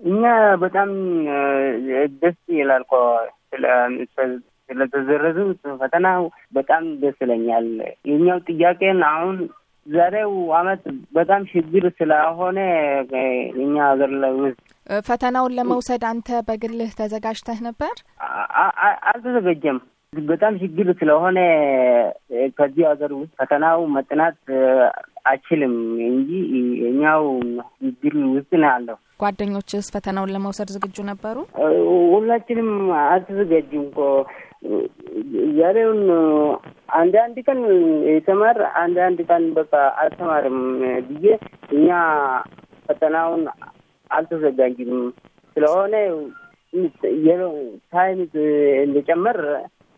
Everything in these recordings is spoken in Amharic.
እኛ በጣም ደስ ይላል እኮ ስለተዘረዙት ፈተናው በጣም ደስ ይለኛል። የኛው ጥያቄን አሁን ዛሬው አመት በጣም ችግር ስለሆነ እኛ ሀገር ላይ ፈተናውን ለመውሰድ አንተ በግልህ ተዘጋጅተህ ነበር? አልተዘጋጀም። በጣም ችግር ስለሆነ ከዚህ ሀገር ውስጥ ፈተናው መጥናት አይችልም እንጂ እኛው ችግር ውስጥ ነው ያለው። ጓደኞችስ ፈተናውን ለመውሰድ ዝግጁ ነበሩ? ሁላችንም አልተዘጋጁም እኮ ዛሬውን አንድ አንድ ቀን የተማር አንድ አንድ ቀን በቃ አልተማርም ብዬ እኛ ፈተናውን አልተዘጋጅም ስለሆነ ታይም እንደጨመር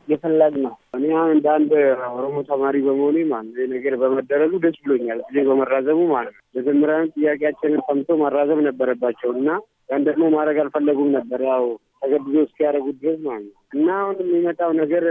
የፈላግ ነው። እኔ እንደ አንድ ኦሮሞ ተማሪ በመሆኔ ማለት ነገር በመደረጉ ደስ ብሎኛል። ጊዜ በመራዘሙ ማለት ነው። መጀመሪያውን ጥያቄያችንን ሰምቶ ማራዘም ነበረባቸው እና ያን ደግሞ ማድረግ አልፈለጉም ነበር ያው ተገድዶ እስኪያደርጉት ድረስ ማለት ነው እና አሁን የሚመጣው ነገር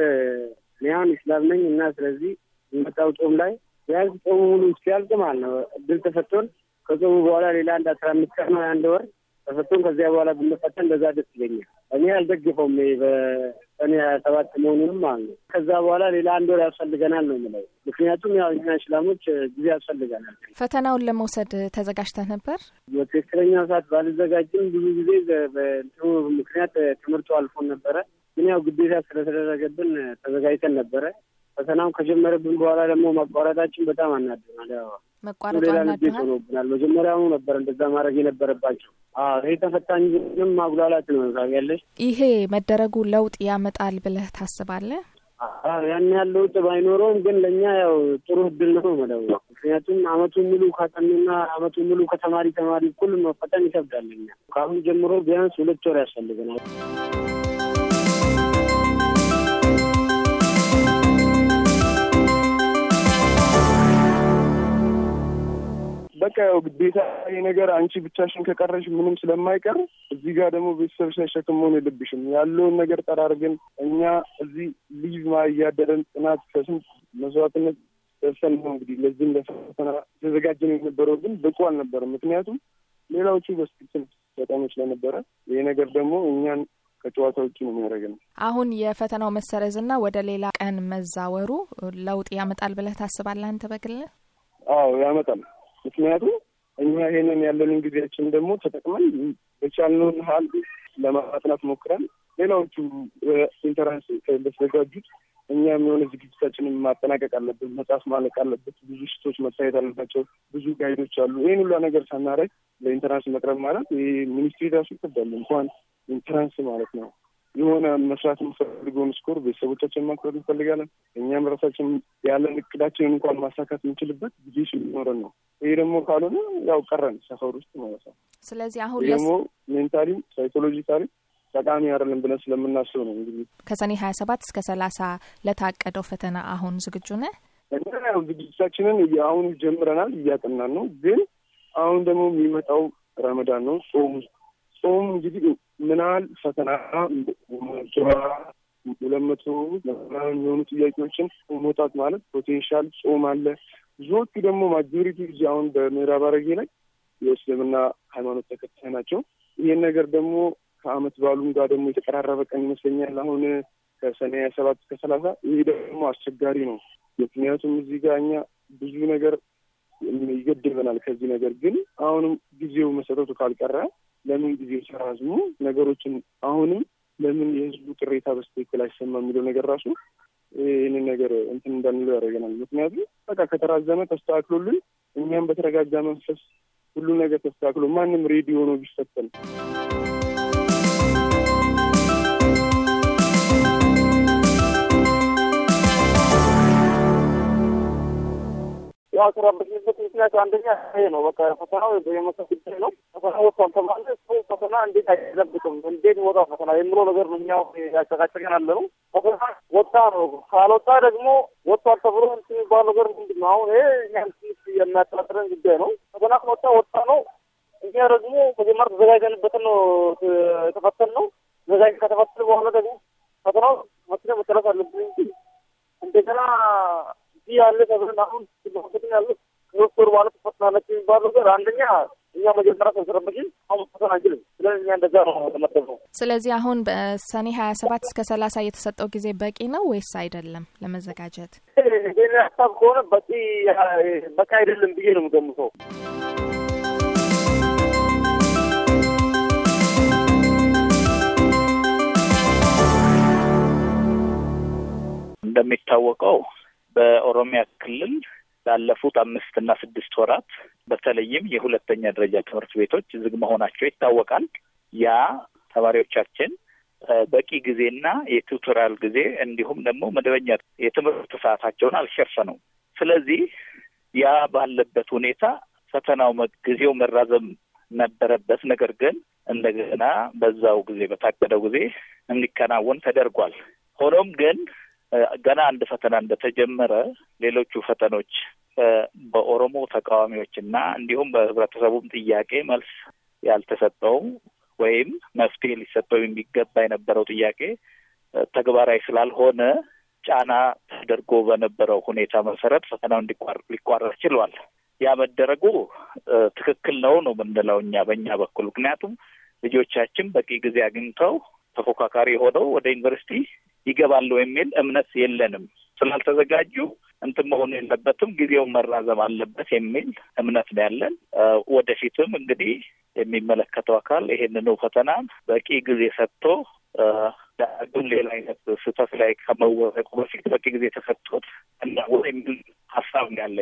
እኔ አሁን ኢስላም ነኝ እና ስለዚህ የሚመጣው ጾም ላይ ቢያንስ ጾሙ ሙሉ እስኪያልቅ ማለት ነው እድል ተሰጥቶን ከጾሙ በኋላ ሌላ አንድ አስራ አምስት ቀን ነው አንድ ወር ተሰጥቶን ከዚያ በኋላ ብንፈተን እንደዛ ደስ ይለኛል። እኔ አልደግፈውም በሰኔ ሀያ ሰባት መሆኑንም ማለት ነው። ከዛ በኋላ ሌላ አንድ ወር ያስፈልገናል ነው የምለው። ምክንያቱም ያው እኛ እስላሞች ጊዜ ያስፈልገናል። ፈተናውን ለመውሰድ ተዘጋጅተህ ነበር? በትክክለኛው ሰዓት ባልዘጋጅም ብዙ ጊዜ በእንትኑ ምክንያት ትምህርቱ አልፎን ነበረ። ግን ያው ግዴታ ስለተደረገብን ተዘጋጅተን ነበረ። ፈተናውን ከጀመረብን በኋላ ደግሞ ማቋረጣችን በጣም አናድናል። ያው ሌላ ንዴት ሆኖብናል። መጀመሪያውኑ ነበር እንደዛ ማድረግ የነበረባቸው። ይሄ ተፈታኝ ግን ማጉላላት ነው ታውቂያለሽ። ይሄ መደረጉ ለውጥ ያመጣል ብለህ ታስባለህ? ያን ያህል ለውጥ ባይኖረውም ግን ለእኛ ያው ጥሩ እድል ነው መለው ምክንያቱም አመቱን ሙሉ ካጠኑና አመቱን ሙሉ ከተማሪ ተማሪ እኩል መፈተን ይከብዳል። እኛ ከአሁኑ ጀምሮ ቢያንስ ሁለት ወር ያስፈልገናል። ያው ግዴታ ይሄ ነገር አንቺ ብቻሽን ከቀረሽ ምንም ስለማይቀር እዚህ ጋር ደግሞ ቤተሰብሽ ላይ ሸክም መሆን የለብሽም። ያለውን ነገር ጠራርገን እኛ እዚህ ልጅ ማ እያደረን ጥናት ከስንት መስዋዕትነት ደርሰን ነው እንግዲህ ለዚህም ለፈተና ተዘጋጀን የነበረው ግን ብቁ አልነበረም። ምክንያቱም ሌላዎቹ በስክትል በጣም ስለነበረ ይሄ ነገር ደግሞ እኛን ከጨዋታ ውጭ ነው የሚያደርገን። አሁን የፈተናው መሰረዝና ወደ ሌላ ቀን መዛወሩ ለውጥ ያመጣል ብለህ ታስባለህ አንተ በግልህ? አዎ ያመጣል። ምክንያቱም እኛ ይሄንን ያለንን ጊዜያችን ደግሞ ተጠቅመን የቻልነውን ያህል ለማጥናት ሞክረን ሌላዎቹ entrance በተዘጋጁት እኛም የሆነ ዝግጅታችንን ማጠናቀቅ አለብን። መጽሐፍ ማለቅ አለበት። ብዙ sheet ኦች መታየት አለባቸው። ብዙ guide ኦች አሉ። ይህን ሁላ ነገር ሳናረግ ለ entrance መቅረብ ማለት ይህ ministry ራሱ ይከብዳል። እንኳን entrance ማለት ነው። የሆነ መስራት የምፈልገውን score ቤተሰቦቻችን ማክበር እንፈልጋለን። እኛም ራሳችን ያለን እቅዳችንን እንኳን ማሳካት የምንችልበት ጊዜ ሲኖረን ነው። ይሄ ደግሞ ካልሆነ ያው ቀረን ሰፈር ውስጥ ማለት ነው። ስለዚህ አሁን ደግሞ mentally ም psychologically ጠቃሚ አይደለም ብለን ስለምናስብ ነው። እንግዲህ ከሰኔ ሀያ ሰባት እስከ ሰላሳ ለታቀደው ፈተና አሁን ዝግጁ ነህ? እና ያው ዝግጅታችንን አሁን ጀምረናል፣ እያጠናን ነው። ግን አሁን ደግሞ የሚመጣው ረመዳን ነው። ጾም ጾም እንግዲህ ያህል ፈተና ሁለት መቶ የሚሆኑ ጥያቄዎችን መውጣት ማለት ፖቴንሻል ጾም አለ። ብዙዎቹ ደግሞ ማጆሪቲ ጊዜ አሁን በምዕራብ ሐረርጌ ላይ የእስልምና ሃይማኖት ተከታይ ናቸው። ይህን ነገር ደግሞ ከአመት በዓሉም ጋር ደግሞ የተቀራረበ ቀን ይመስለኛል። አሁን ከሰኔ ሀያ ሰባት እስከ ሰላሳ ይህ ደግሞ አስቸጋሪ ነው። ምክንያቱም እዚህ ጋር እኛ ብዙ ነገር ይገድበናል። ከዚህ ነገር ግን አሁንም ጊዜው መሰረቱ ካልቀረ ለምን ጊዜው ተራዝሞ ነገሮችን አሁንም ለምን የህዝቡ ቅሬታ በስትክክል አይሰማ የሚለው ነገር ራሱ ይህንን ነገር እንትን እንዳንለው ያደርገናል። ምክንያቱም በቃ ከተራዘመ ተስተካክሎልን እኛም በተረጋጋ መንፈስ ሁሉ ነገር ተስተካክሎ ማንም ሬዲ ሆኖ ቢፈተን ያቀረበችበት ምክንያት አንደኛ ይሄ ነው። በቃ ፈተናው የመሰብ ጉዳይ ነው። ፈተና ወጥቷል ተባለ። ፈተና እንዴት አይጠብቅም እንዴት ወጣ ፈተና የምለው ነገር ነው እኛው ያጨቃጨቀን አለ ነው። ፈተና ወጣ ነው። ካልወጣ ደግሞ ወጥቷል ተብሎ የሚባል ነገር ምንድን ነው? አሁን ይሄ እኛ ትንሽ የሚያጠራጥረን ጉዳይ ነው። ፈተና ወጣ ወጣ ነው። እኛ ደግሞ መጀመር ተዘጋጀንበትን ነው የተፈተን ነው። ተዘጋጅ ከተፈተን በኋላ ደግሞ ፈተናው መስለ መጨረስ አለብን እንደገና እዚህ ያለ ተብለን አሁን ያለ ሶስት ወር ማለት ተፈትናለች የሚባል ነገር አንደኛ እኛ መጀመሪያ ሰንስረበችን አሁን ፈተና አንችልም። ስለዚህ እኛ እንደዛ ነው ተመደብነው። ስለዚህ አሁን በሰኔ ሀያ ሰባት እስከ ሰላሳ የተሰጠው ጊዜ በቂ ነው ወይስ አይደለም ለመዘጋጀት? ይህን ሀሳብ ከሆነ በቂ በቂ አይደለም ብዬ ነው የምገምተው። እንደሚታወቀው በኦሮሚያ ክልል ላለፉት አምስት እና ስድስት ወራት በተለይም የሁለተኛ ደረጃ ትምህርት ቤቶች ዝግ መሆናቸው ይታወቃል። ያ ተማሪዎቻችን በቂ ጊዜና የቱቶሪያል ጊዜ እንዲሁም ደግሞ መደበኛ የትምህርት ሰዓታቸውን አልሸፈኑም። ስለዚህ ያ ባለበት ሁኔታ ፈተናው ጊዜው መራዘም ነበረበት። ነገር ግን እንደገና በዛው ጊዜ በታቀደው ጊዜ እንዲከናወን ተደርጓል። ሆኖም ግን ገና አንድ ፈተና እንደተጀመረ ሌሎቹ ፈተኖች በኦሮሞ ተቃዋሚዎች እና እንዲሁም በህብረተሰቡም ጥያቄ መልስ ያልተሰጠው ወይም መፍትሄ ሊሰጠው የሚገባ የነበረው ጥያቄ ተግባራዊ ስላልሆነ ጫና ተደርጎ በነበረው ሁኔታ መሰረት ፈተናው ሊቋረጥ ችሏል። ያ መደረጉ ትክክል ነው ነው የምንለው እኛ በእኛ በኩል ምክንያቱም ልጆቻችን በቂ ጊዜ አግኝተው ተፎካካሪ ሆነው ወደ ዩኒቨርሲቲ ይገባሉ የሚል እምነት የለንም። ስላልተዘጋጁ እንትን መሆኑ የለበትም ጊዜውን መራዘም አለበት የሚል እምነት ነው ያለን። ወደፊትም እንግዲህ የሚመለከተው አካል ይሄንኑ ፈተናን በቂ ጊዜ ሰጥቶ ዳግም ሌላ አይነት ስህተት ላይ ከመወረቁ በፊት በቂ ጊዜ ተሰጥቶት እና የሚል ሀሳብ ያለኝ።